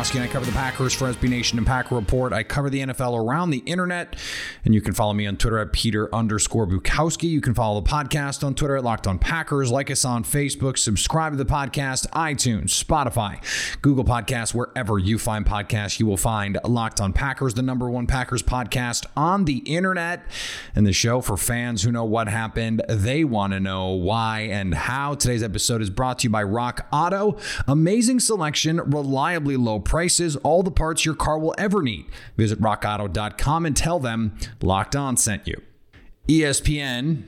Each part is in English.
And I cover the Packers for SB Nation and Packer Report. I cover the NFL around the internet, and you can follow me on Twitter at Peter underscore Bukowski. You can follow the podcast on Twitter at Locked On Packers. Like us on Facebook. Subscribe to the podcast, iTunes, Spotify, Google Podcasts, wherever you find podcasts, you will find Locked On Packers, the number one Packers podcast on the internet, and the show for fans who know what happened. They want to know why and how. Today's episode is brought to you by Rock Auto. Amazing selection, reliably low prices, all the parts your car will ever need. Visit rockauto.com and tell them Locked On sent you. ESPN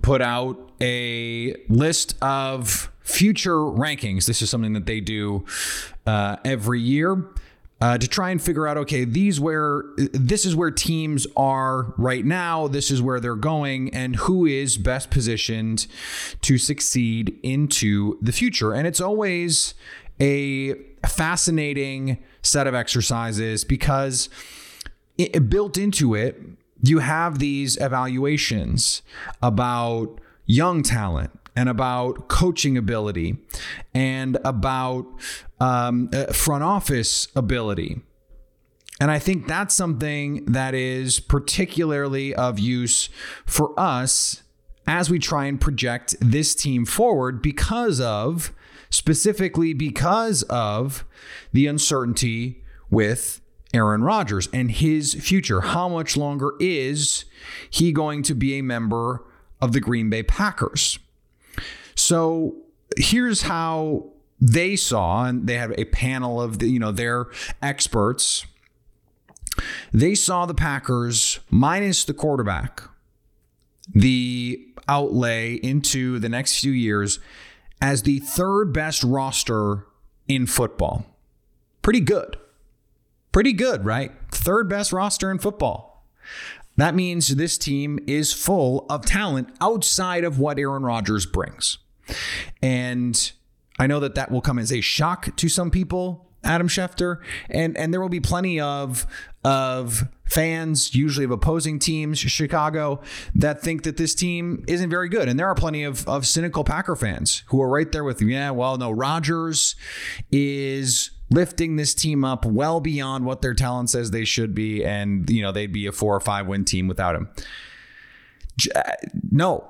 put out a list of future rankings. This is something that they do uh, every year. Uh, to try and figure out, okay, these where this is where teams are right now. This is where they're going, and who is best positioned to succeed into the future. And it's always a fascinating set of exercises because it, built into it, you have these evaluations about young talent and about coaching ability and about um, uh, front office ability. And I think that's something that is particularly of use for us as we try and project this team forward because of, specifically because of the uncertainty with Aaron Rodgers and his future. How much longer is he going to be a member of the Green Bay Packers? So here's how they saw, and they had a panel of the, you know their experts. They saw the Packers minus the quarterback, the outlay into the next few years as the third best roster in football. Pretty good. Pretty good, right? Third best roster in football. That means this team is full of talent outside of what Aaron Rodgers brings. And I know that that will come as a shock to some people, Adam Schefter, and and there will be plenty of of fans, usually of opposing teams, Chicago, that think that this team isn't very good. And there are plenty of, of cynical Packer fans who are right there with. Yeah, well, no, Rodgers is lifting this team up well beyond what their talent says they should be. And, you know, they'd be a four or five win team without him. Uh, no,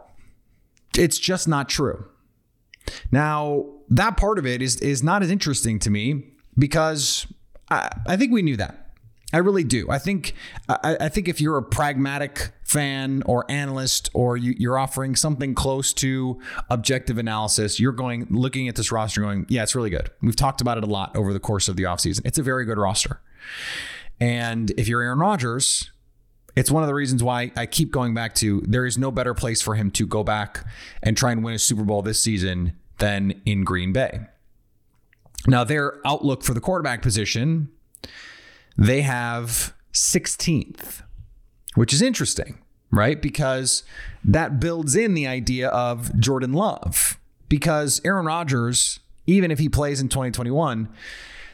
it's just not true. Now, that part of it is is not as interesting to me because I, I think we knew that. I really do. I think I, I think if you're a pragmatic fan or analyst, or you, you're offering something close to objective analysis, you're going looking at this roster, going, yeah, it's really good. We've talked about it a lot over the course of the offseason. It's a very good roster. And if you're Aaron Rodgers, it's one of the reasons why I keep going back to there is no better place for him to go back and try and win a Super Bowl this season than in Green Bay. Now, their outlook for the quarterback position, they have 16th, which is interesting, right? Because that builds in the idea of Jordan Love. Because Aaron Rodgers, even if he plays in 2021,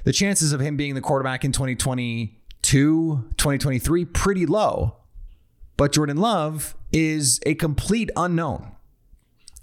the chances of him being the quarterback in 2022, 2023, pretty low. But Jordan Love is a complete unknown.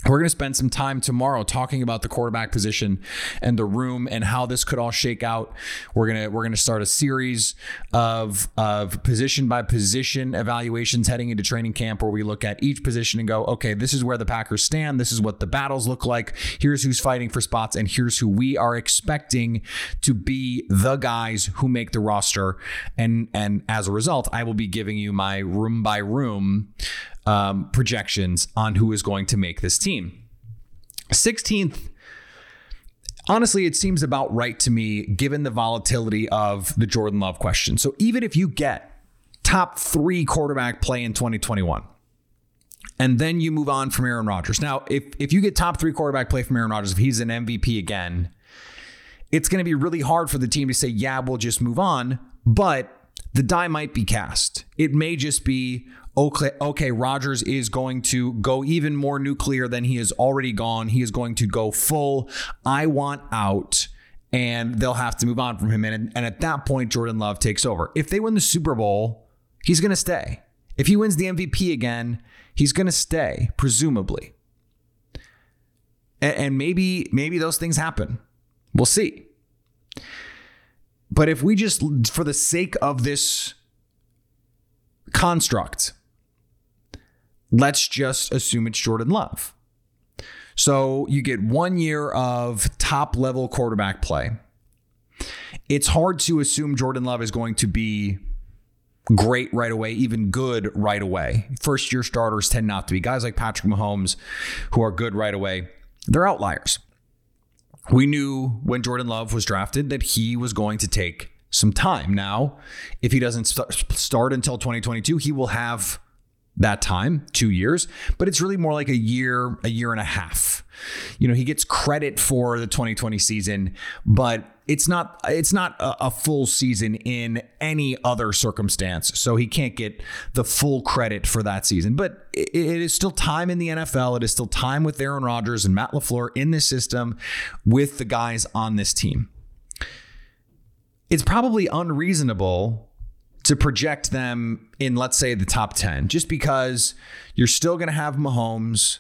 We're going to spend some time tomorrow talking about the quarterback position and the room and how this could all shake out. We're going to we're to start a series of of position by position evaluations heading into training camp where we look at each position and go, okay, this is where the Packers stand. This is what the battles look like. Here's who's fighting for spots and here's who we are expecting to be the guys who make the roster. And and as a result, I will be giving you my room by room um, projections on who is going to make this team. 16th, honestly, it seems about right to me given the volatility of the Jordan Love question. So even if you get top three quarterback play in 2021, and then you move on from Aaron Rodgers. Now, if if you get top three quarterback play from Aaron Rodgers, if he's an MVP again, it's going to be really hard for the team to say, yeah, we'll just move on. But the die might be cast. It may just be, okay, okay, Rodgers is going to go even more nuclear than he has already gone. He is going to go full, I want out, and they'll have to move on from him. And, and at that point, Jordan Love takes over. If they win the Super Bowl, he's going to stay. If he wins the MVP again, he's going to stay, presumably. And, and maybe, maybe those things happen. We'll see. But if we just, for the sake of this construct, let's just assume it's Jordan Love. So you get one year of top level quarterback play. It's hard to assume Jordan Love is going to be great right away, even good right away. First year starters tend not to be. Guys like Patrick Mahomes, who are good right away, they're outliers. We knew when Jordan Love was drafted that he was going to take some time. Now, if he doesn't st- start until 2022, he will have that time, two years, but it's really more like a year, a year and a half. You know, he gets credit for the 2020 season, but it's not it's not a, a, full season in any other circumstance. So he can't get the full credit for that season. But it, it is still time in the NFL. It is still time with Aaron Rodgers and Matt LaFleur in this system with the guys on this team. It's probably unreasonable to project them in, let's say, the top 10, just because you're still going to have Mahomes.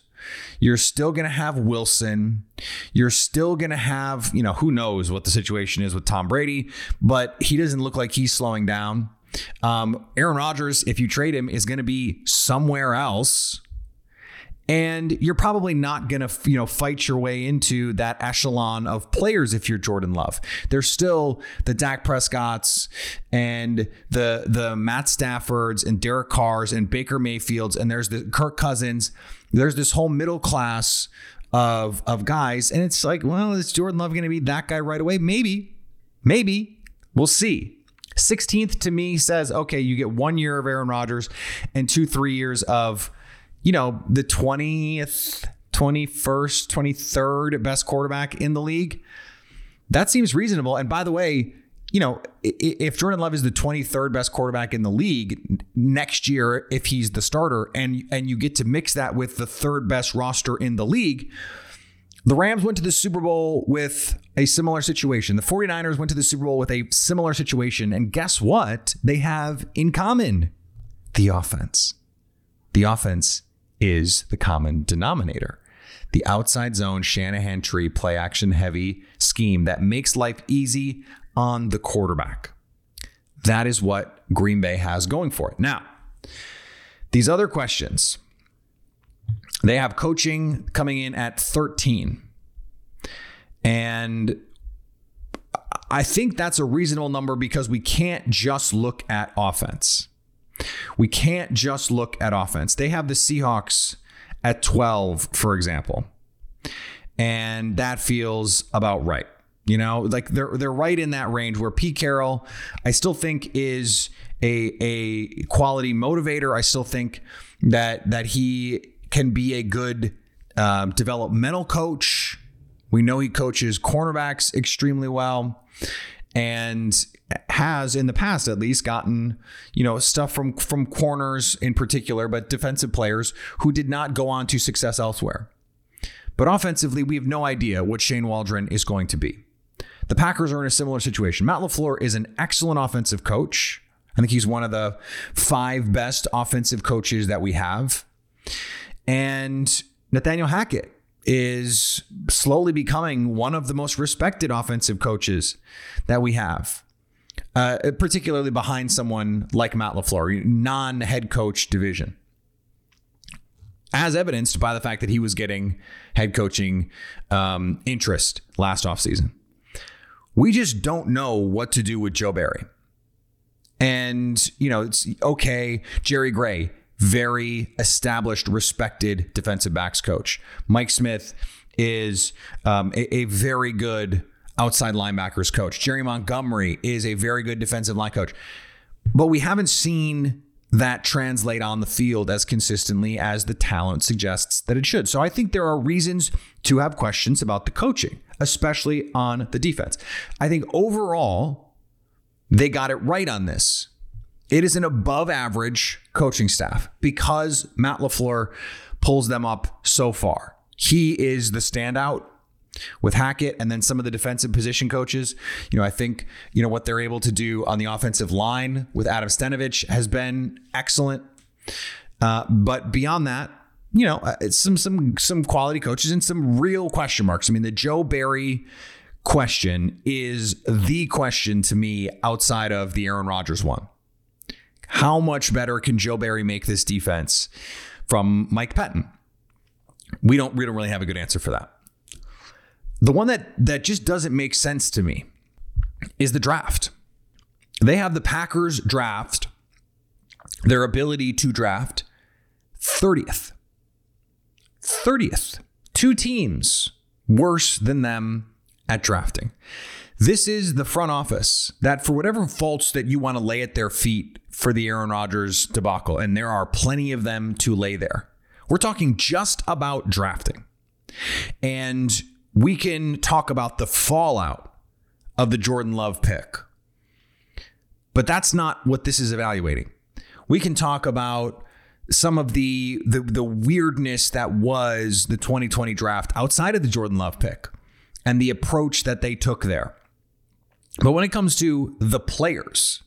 You're still going to have Wilson. You're still going to have, you know, who knows what the situation is with Tom Brady, but he doesn't look like he's slowing down. Um, Aaron Rodgers, if you trade him, is going to be somewhere else and you're probably not going to you know fight your way into that echelon of players if you're Jordan Love. There's still the Dak Prescotts and the the Matt Staffords and Derek Carrs and Baker Mayfields and there's the Kirk Cousins. There's this whole middle class of of guys and it's like, well, is Jordan Love going to be that guy right away? Maybe. Maybe. We'll see. 16th to me says, okay, you get 1 year of Aaron Rodgers and 2 3 years of you know, the 20th, 21st, 23rd best quarterback in the league. That seems reasonable. And by the way, you know, if Jordan Love is the 23rd best quarterback in the league next year, if he's the starter, and and you get to mix that with the third best roster in the league, the Rams went to the Super Bowl with a similar situation. The 49ers went to the Super Bowl with a similar situation. And guess what? They have in common the offense. The offense is the common denominator. The outside zone Shanahan tree play action heavy scheme that makes life easy on the quarterback. That is what Green Bay has going for it. Now, these other questions they have coaching coming in at 13. And I think that's a reasonable number because we can't just look at offense. We can't just look at offense. They have the Seahawks at 12, for example. And that feels about right. You know, like they're they're right in that range where Pete Carroll, I still think is a a quality motivator. I still think that that he can be a good um, developmental coach. We know he coaches cornerbacks extremely well, and has in the past at least gotten you know stuff from from corners in particular but defensive players who did not go on to success elsewhere. But offensively we have no idea what Shane Waldron is going to be. The Packers are in a similar situation. Matt LaFleur is an excellent offensive coach. I think he's one of the five best offensive coaches that we have. And Nathaniel Hackett is slowly becoming one of the most respected offensive coaches that we have. Uh, particularly behind someone like Matt LaFleur, non head coach division as evidenced by the fact that he was getting head coaching um, interest last offseason. We just don't know what to do with Joe Barry. And, you know, it's okay. Jerry Gray, very established, respected defensive backs coach. Mike Smith is um, a, a very good outside linebackers coach. Jerry Montgomery is a very good defensive line coach. But we haven't seen that translate on the field as consistently as the talent suggests that it should. So I think there are reasons to have questions about the coaching, especially on the defense. I think overall, they got it right on this. It is an above average coaching staff because Matt LaFleur pulls them up so far. He is the standout with Hackett and then some of the defensive position coaches. You know, I think, you know, what they're able to do on the offensive line with Adam Stenavich has been excellent. Uh, but beyond that, you know, uh, it's some some some quality coaches and some real question marks. I mean, the Joe Barry question is the question to me outside of the Aaron Rodgers one. How much better can Joe Barry make this defense from Mike Pettine? We don't we don't really have a good answer for that. The one that that just doesn't make sense to me is the draft. They have the Packers draft, their ability to draft 30th. 30th. Two teams worse than them at drafting. This is the front office that, for whatever faults that you want to lay at their feet for the Aaron Rodgers debacle, and there are plenty of them to lay there, we're talking just about drafting. And we can talk about the fallout of the Jordan Love pick. But that's not what this is evaluating. We can talk about some of the, the the weirdness that was the 2020 draft outside of the Jordan Love pick and the approach that they took there. But when it comes to the players,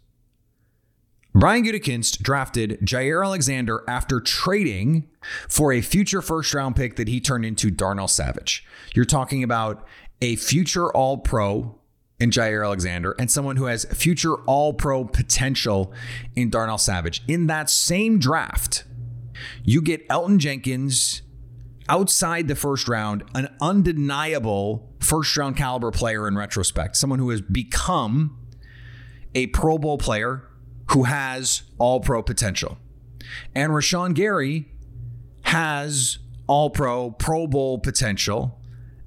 Brian Gutekunst drafted Jaire Alexander after trading for a future first round pick that he turned into Darnell Savage. You're talking about a future All Pro in Jaire Alexander and someone who has future All Pro potential in Darnell Savage. In that same draft, you get Elgton Jenkins outside the first round, an undeniable first round caliber player in retrospect, someone who has become a Pro Bowl player who has all pro potential. And Rashan Gary has all pro, Pro Bowl potential.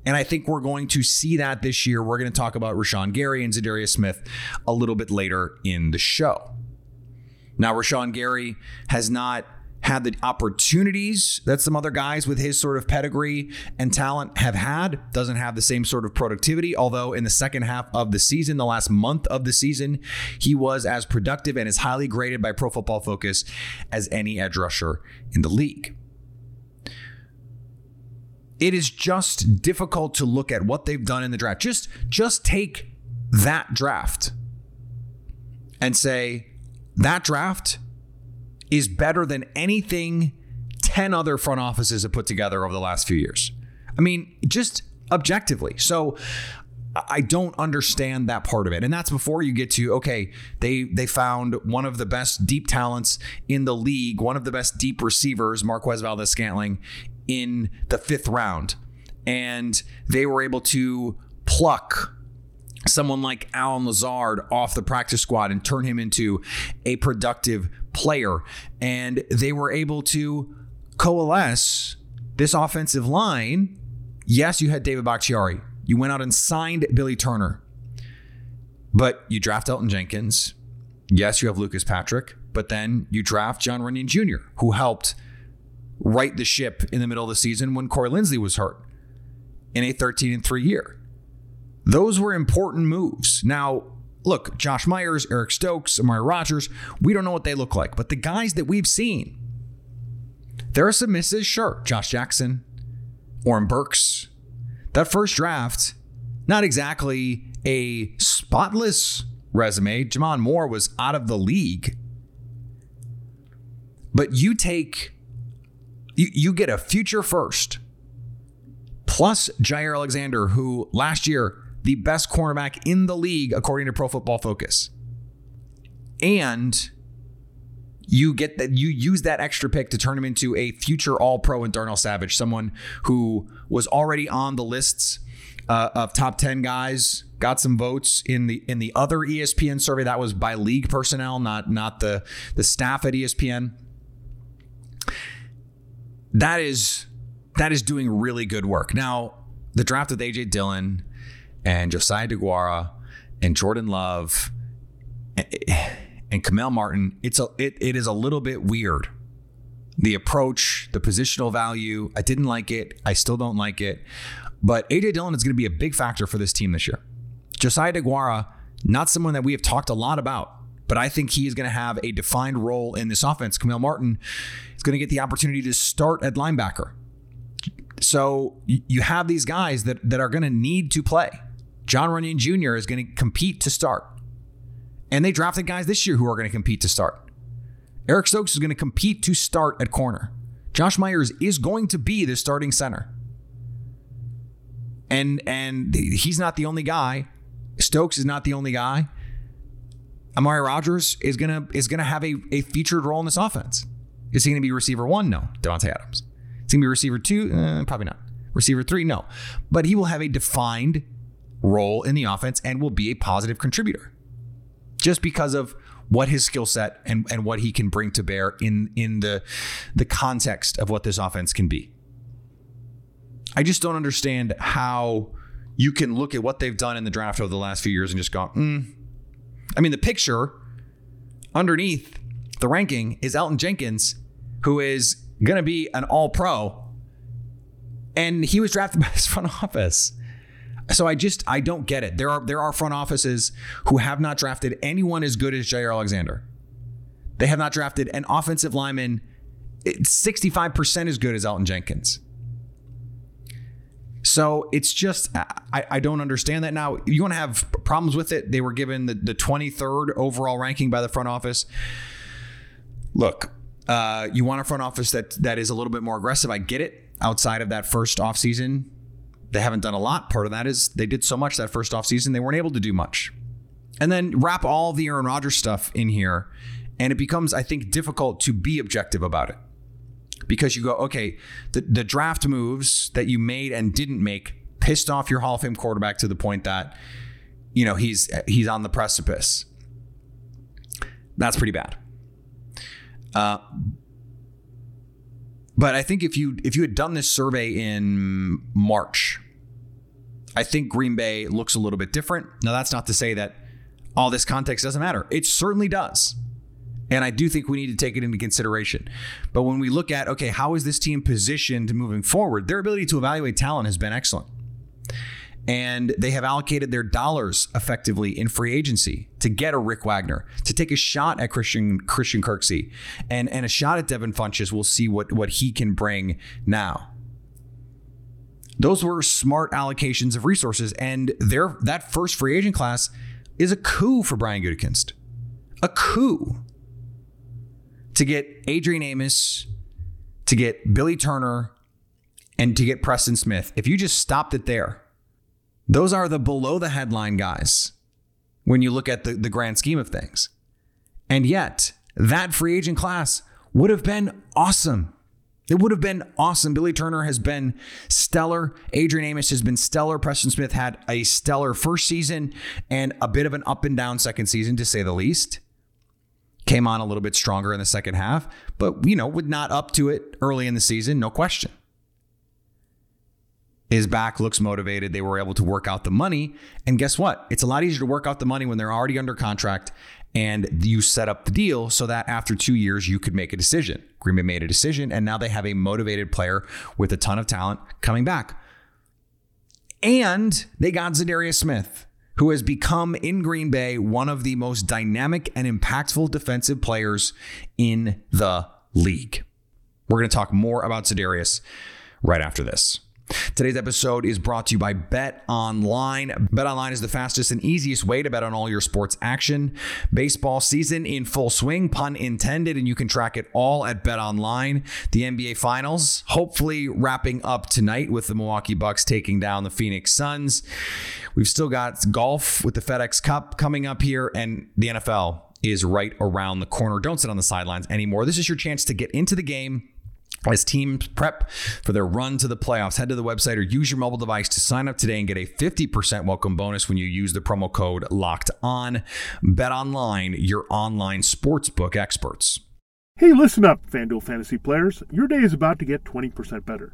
And I think we're going to see that this year. We're going to talk about Rashan Gary and Za'Darius Smith a little bit later in the show. Now, Rashan Gary has not had the opportunities that some other guys with his sort of pedigree and talent have had. Doesn't have the same sort of productivity, although in the second half of the season, the last month of the season, he was as productive and as highly graded by Pro Football Focus as any edge rusher in the league. It is just difficult to look at what they've done in the draft. Just just take that draft and say that draft is better than anything 10 other front offices have put together over the last few years. I mean, just objectively. So I don't understand that part of it. And that's before you get to okay, they they found one of the best deep talents in the league, one of the best deep receivers, Marquez Valdes-Scantling in the 5th round. And they were able to pluck someone like Allen Lazard off the practice squad and turn him into a productive player. And they were able to coalesce this offensive line. Yes, you had David Bakhtiari. You went out and signed Billy Turner. But you draft Elgton Jenkins. Yes, you have Lucas Patrick. But then you draft Jon Runyan Jr., who helped right the ship in the middle of the season when Corey Linsley was hurt in a 13 and 3 year. Those were important moves. Now, look, Josh Myers, Eric Stokes, Amari Rodgers, we don't know what they look like, but the guys that we've seen, there are some misses, sure. Josh Jackson, Oren Burks. That first draft, not exactly a spotless resume. J'Mon Moore was out of the league. But you take, you, you get a future first plus Jaire Alexander, who last year, the best cornerback in the league, according to Pro Football Focus. And you get that you use that extra pick to turn him into a future all pro in Darnell Savage, someone who was already on the lists uh, of top 10 guys, got some votes in the in the other ESPN survey that was by league personnel, not not the the staff at ESPN. That is that is doing really good work. Now, the draft with AJ Dillon and Josiah Deguara and Jordan Love and Kamal Martin, it's a it, it is a little bit weird. The approach, the positional value, I didn't like it. I still don't like it. But AJ Dillon is going to be a big factor for this team this year. Josiah Deguara, not someone that we have talked a lot about, but I think he is going to have a defined role in this offense. Kamal Martin is going to get the opportunity to start at linebacker. So you have these guys that, that are going to need to play. Jon Runyan Jr. is going to compete to start. And they drafted guys this year who are going to compete to start. Eric Stokes is going to compete to start at corner. Josh Myers is going to be the starting center. And and he's not the only guy. Stokes is not the only guy. Amari Rodgers is gonna is gonna have a, a featured role in this offense. Is he gonna be receiver one? No. Davante Adams. Is he gonna be receiver two? Uh, probably not. Receiver three? No. But he will have a defined role in the offense and will be a positive contributor. Just because of what his skill set and, and what he can bring to bear in in the the context of what this offense can be. I just don't understand how you can look at what they've done in the draft over the last few years and just go, mm. I mean, the picture underneath the ranking is Elgton Jenkins, who is going to be an all pro. And he was drafted by his front office. So I just I don't get it. There are there are front offices who have not drafted anyone as good as Jaire Alexander. They have not drafted an offensive lineman 65% as good as Elgton Jenkins. So it's just I, I don't understand that now. You want to have problems with it? They were given the, the 23rd overall ranking by the front office. Look, uh, you want a front office that that is a little bit more aggressive. I get it. Outside of that first offseason, they haven't done a lot. Part of that is they did so much that first offseason, they weren't able to do much. And then wrap all the Aaron Rodgers stuff in here, and it becomes, I think, difficult to be objective about it because you go, okay, the, the draft moves that you made and didn't make pissed off your Hall of Fame quarterback to the point that, you know, he's he's on the precipice. That's pretty bad. Uh, but I think if you if you had done this survey in March, I think Green Bay looks a little bit different. Now that's not to say that all this context doesn't matter. It certainly does. And I do think we need to take it into consideration. But when we look at, okay, how is this team positioned moving forward? Their ability to evaluate talent has been excellent. And they have allocated their dollars effectively in free agency to get a Rick Wagner, to take a shot at Christian Christian Kirksey, and, and a shot at Devin Funchess. We'll see what, what he can bring now. Those were smart allocations of resources, and their that first free agent class is a coup for Brian Gutekunst. A coup to get Adrian Amos, to get Billy Turner, and to get Preston Smith. If you just stopped it there, those are the below the headline guys when you look at the, the grand scheme of things. And yet, that free agent class would have been awesome. It would have been awesome. Billy Turner has been stellar. Adrian Amos has been stellar. Preston Smith had a stellar first season and a bit of an up and down second season, to say the least came on a little bit stronger in the second half, but you know, with not up to it early in the season, no question. His back looks motivated. They were able to work out the money. And guess what? It's a lot easier to work out the money when they're already under contract and you set up the deal so that after two years you could make a decision. Green Bay made a decision, and now they have a motivated player with a ton of talent coming back. And they got Za'Darius Smith who has become in Green Bay one of the most dynamic and impactful defensive players in the league. We're going to talk more about Za'Darius right after this. Today's episode is brought to you by Bet Online. Bet Online is the fastest and easiest way to bet on all your sports action. Baseball season in full swing, pun intended, and you can track it all at Bet Online. The NBA Finals hopefully wrapping up tonight with the Milwaukee Bucks taking down the Phoenix Suns. We've still got golf with the FedEx Cup coming up here, and the NFL is right around the corner. Don't sit on the sidelines anymore. This is your chance to get into the game as teams prep for their run to the playoffs, head to the website or use your mobile device to sign up today and get a 50% welcome bonus when you use the promo code locked on. Bet online, your online sportsbook experts. Hey, listen up, FanDuel fantasy players. Your day is about to get 20% better.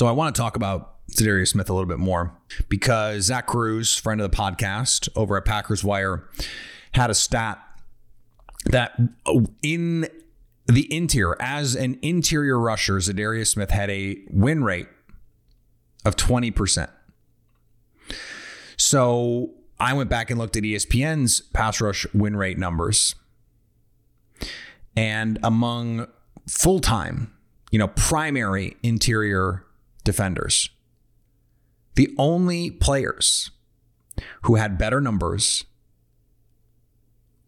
So I want to talk about Za'Darius Smith a little bit more because Zach Kruse, friend of the podcast over at Packers Wire, had a stat that oh, in the interior, as an interior rusher, Za'Darius Smith had a win rate of 20%. So I went back and looked at ESPN's pass rush win rate numbers. And among full time, you know, primary interior defenders, the only players who had better numbers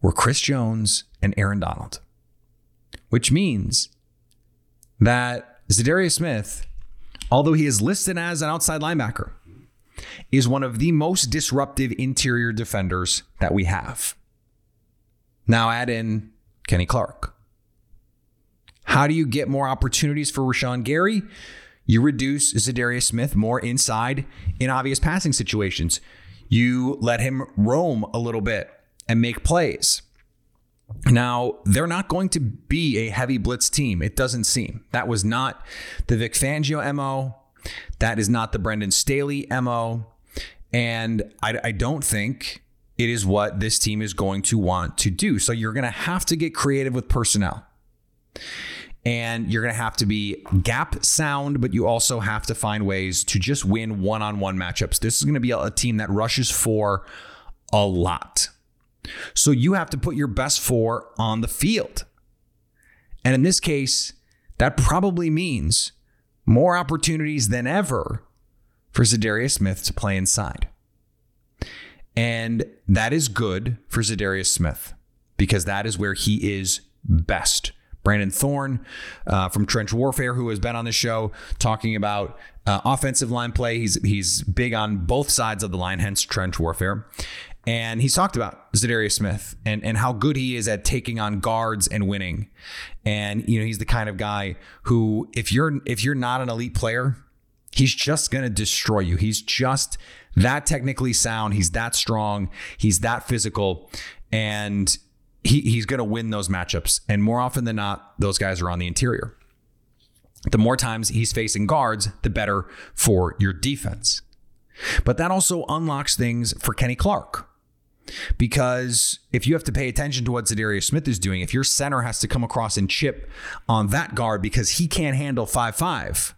were Chris Jones and Aaron Donald, which means that Za'Darius Smith, although he is listed as an outside linebacker, is one of the most disruptive interior defenders that we have. Now add in Kenny Clark. How do you get more opportunities for Rashan Gary? You reduce Za'Darius Smith more inside in obvious passing situations. You let him roam a little bit and make plays. Now, they're not going to be a heavy blitz team. It doesn't seem. That was not the Vic Fangio MO. That is not the Brandon Staley MO. And I, I don't think it is what this team is going to want to do. So you're going to have to get creative with personnel and you're going to have to be gap sound, but you also have to find ways to just win one on one matchups. This is going to be a team that rushes for a lot. So you have to put your best four on the field. And in this case, that probably means more opportunities than ever for Za'Darius Smith to play inside. And that is good for Za'Darius Smith because that is where he is best. Brandon Thorn uh, from Trench Warfare, who has been on the show talking about uh, offensive line play. He's he's big on both sides of the line, hence Trench Warfare. And he's talked about Za'Darius Smith and, and how good he is at taking on guards and winning. And you know, he's the kind of guy who, if you're if you're not an elite player, he's just gonna destroy you. He's just that technically sound. He's that strong. He's that physical. And he, he's going to win those matchups. And more often than not, those guys are on the interior. The more times he's facing guards, the better for your defense. But that also unlocks things for Kenny Clark. Because if you have to pay attention to what Za'Darius Smith is doing, if your center has to come across and chip on that guard because he can't handle 5 5,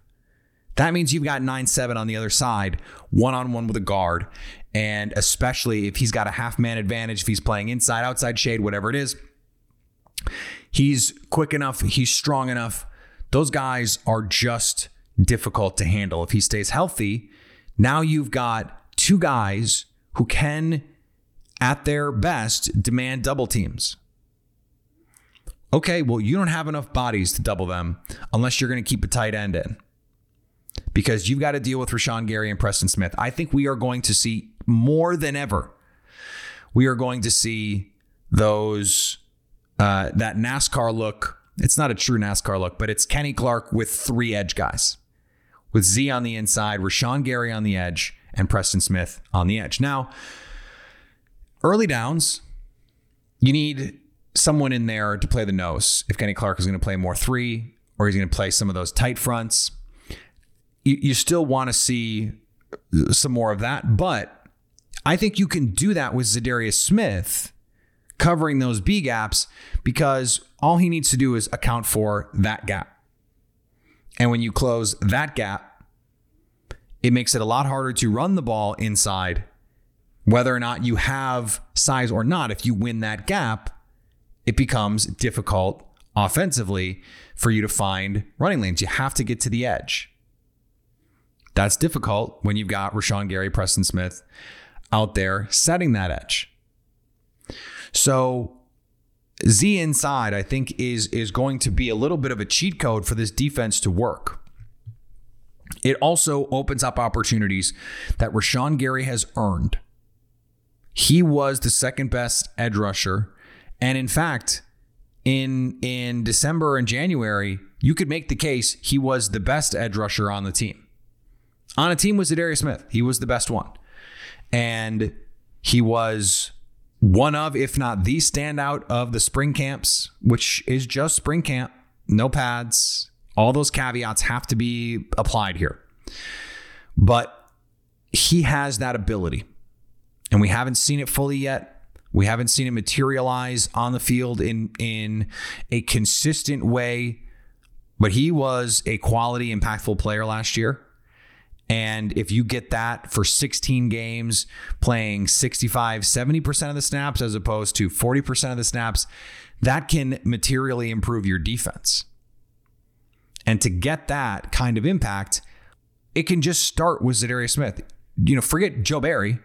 that means you've got 9 7 on the other side, one on one with a guard. And especially if he's got a half man advantage, if he's playing inside, outside shade, whatever it is, he's quick enough, he's strong enough. Those guys are just difficult to handle. If he stays healthy, now you've got two guys who can, at their best, demand double teams. Okay, well, you don't have enough bodies to double them unless you're going to keep a tight end in because you've got to deal with Rashan Gary and Preston Smith. I think we are going to see more than ever. We are going to see those uh, that NASCAR look. It's not a true NASCAR look, but it's Kenny Clark with three edge guys, with Z on the inside, Rashan Gary on the edge, and Preston Smith on the edge. Now, early downs, you need someone in there to play the nose. If Kenny Clark is going to play more three, or he's going to play some of those tight fronts, you, you still want to see some more of that. But I think you can do that with Za'Darius Smith covering those B gaps because all he needs to do is account for that gap. And when you close that gap, it makes it a lot harder to run the ball inside, whether or not you have size or not. If you win that gap, it becomes difficult offensively for you to find running lanes. You have to get to the edge. That's difficult when you've got Rashan Gary, Preston Smith out there setting that edge. So Z inside, I think, is is going to be a little bit of a cheat code for this defense to work. It also opens up opportunities that Rashan Gary has earned. He was the second best edge rusher. And in fact, in in December and January, you could make the case he was the best edge rusher on the team on a team was Za'Darius Smith. He was the best one. And he was one of, if not the standout of the spring camps, which is just spring camp, no pads. All those caveats have to be applied here. But he has that ability. And we haven't seen it fully yet. We haven't seen it materialize on the field in in a consistent way. But he was a quality, impactful player last year. And if you get that for 16 games, playing 65, 70% of the snaps as opposed to 40% of the snaps, that can materially improve your defense. And to get that kind of impact, it can just start with Za'Darius Smith. You know, forget Joe Barry.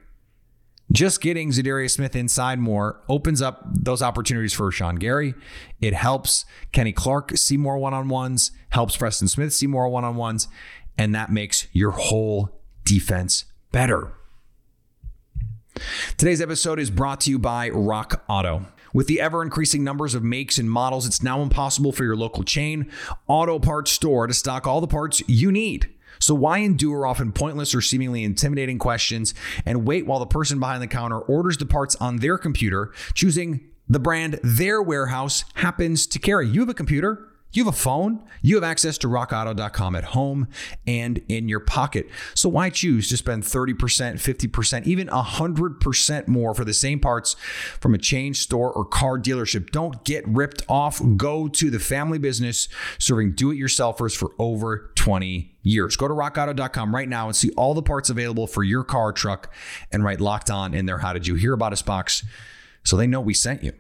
Just getting Za'Darius Smith inside more opens up those opportunities for Sean Gary. It helps Kenny Clark see more one on ones, helps Preston Smith see more one on ones, and that makes your whole defense better. Today's episode is brought to you by Rock Auto. With the ever increasing numbers of makes and models, it's now impossible for your local chain auto parts store to stock all the parts you need. So, why endure often pointless or seemingly intimidating questions and wait while the person behind the counter orders the parts on their computer, choosing the brand their warehouse happens to carry? You have a computer. You have a phone, you have access to rockauto.com at home and in your pocket. So why choose to spend 30%, 50%, even 100% more for the same parts from a chain store or car dealership? Don't get ripped off. Go to the family business serving do it yourselfers for over 20 years. Go to rockauto.com right now and see all the parts available for your car truck and write locked on in there. How did you hear about us box so they know we sent you?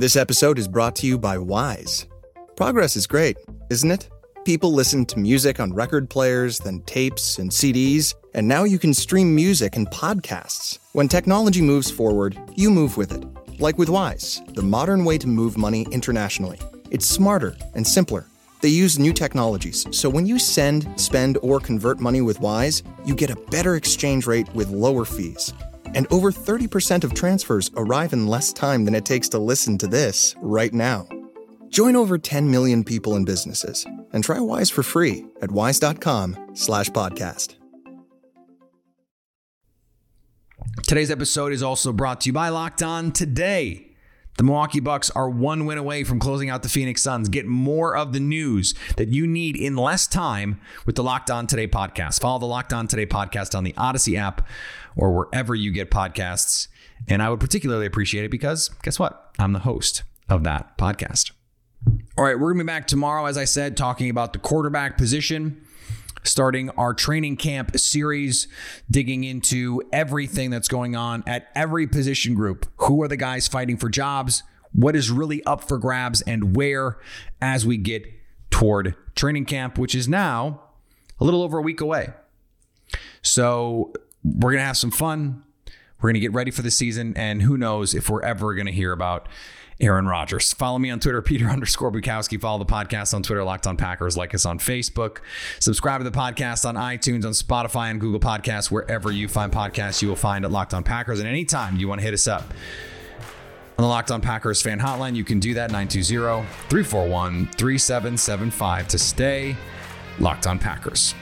This episode is brought to you by Wise. Progress is great, isn't it? People listen to music on record players, then tapes and CDs, and now you can stream music and podcasts. When technology moves forward, you move with it. Like with Wise, the modern way to move money internationally. It's smarter and simpler. They use new technologies, so when you send, spend, or convert money with Wise, you get a better exchange rate with lower fees. And over 30% of transfers arrive in less time than it takes to listen to this right now. Join over 10 million people and businesses and try Wise for free at wise.com slash podcast. Today's episode is also brought to you by Locked On Today. The Milwaukee Bucks are one win away from closing out the Phoenix Suns. Get more of the news that you need in less time with the Locked On Today podcast. Follow the Locked On Today podcast on the Odyssey app or wherever you get podcasts. And I would particularly appreciate it because guess what? I'm the host of that podcast. All right, we're going to be back tomorrow, as I said, talking about the quarterback position starting our training camp series, digging into everything that's going on at every position group. Who are the guys fighting for jobs? What is really up for grabs and where as we get toward training camp, which is now a little over a week away. So we're going to have some fun. We're going to get ready for the season. And who knows if we're ever going to hear about Aaron Rodgers. Follow me on Twitter, Peter underscore Bukowski. Follow the podcast on Twitter, Locked on Packers. Like us on Facebook. Subscribe to the podcast on iTunes, on Spotify, and Google Podcasts. Wherever you find podcasts, you will find at Locked on Packers. And anytime you want to hit us up on the Locked on Packers fan hotline, you can do that 920 341 3775 to stay Locked on Packers.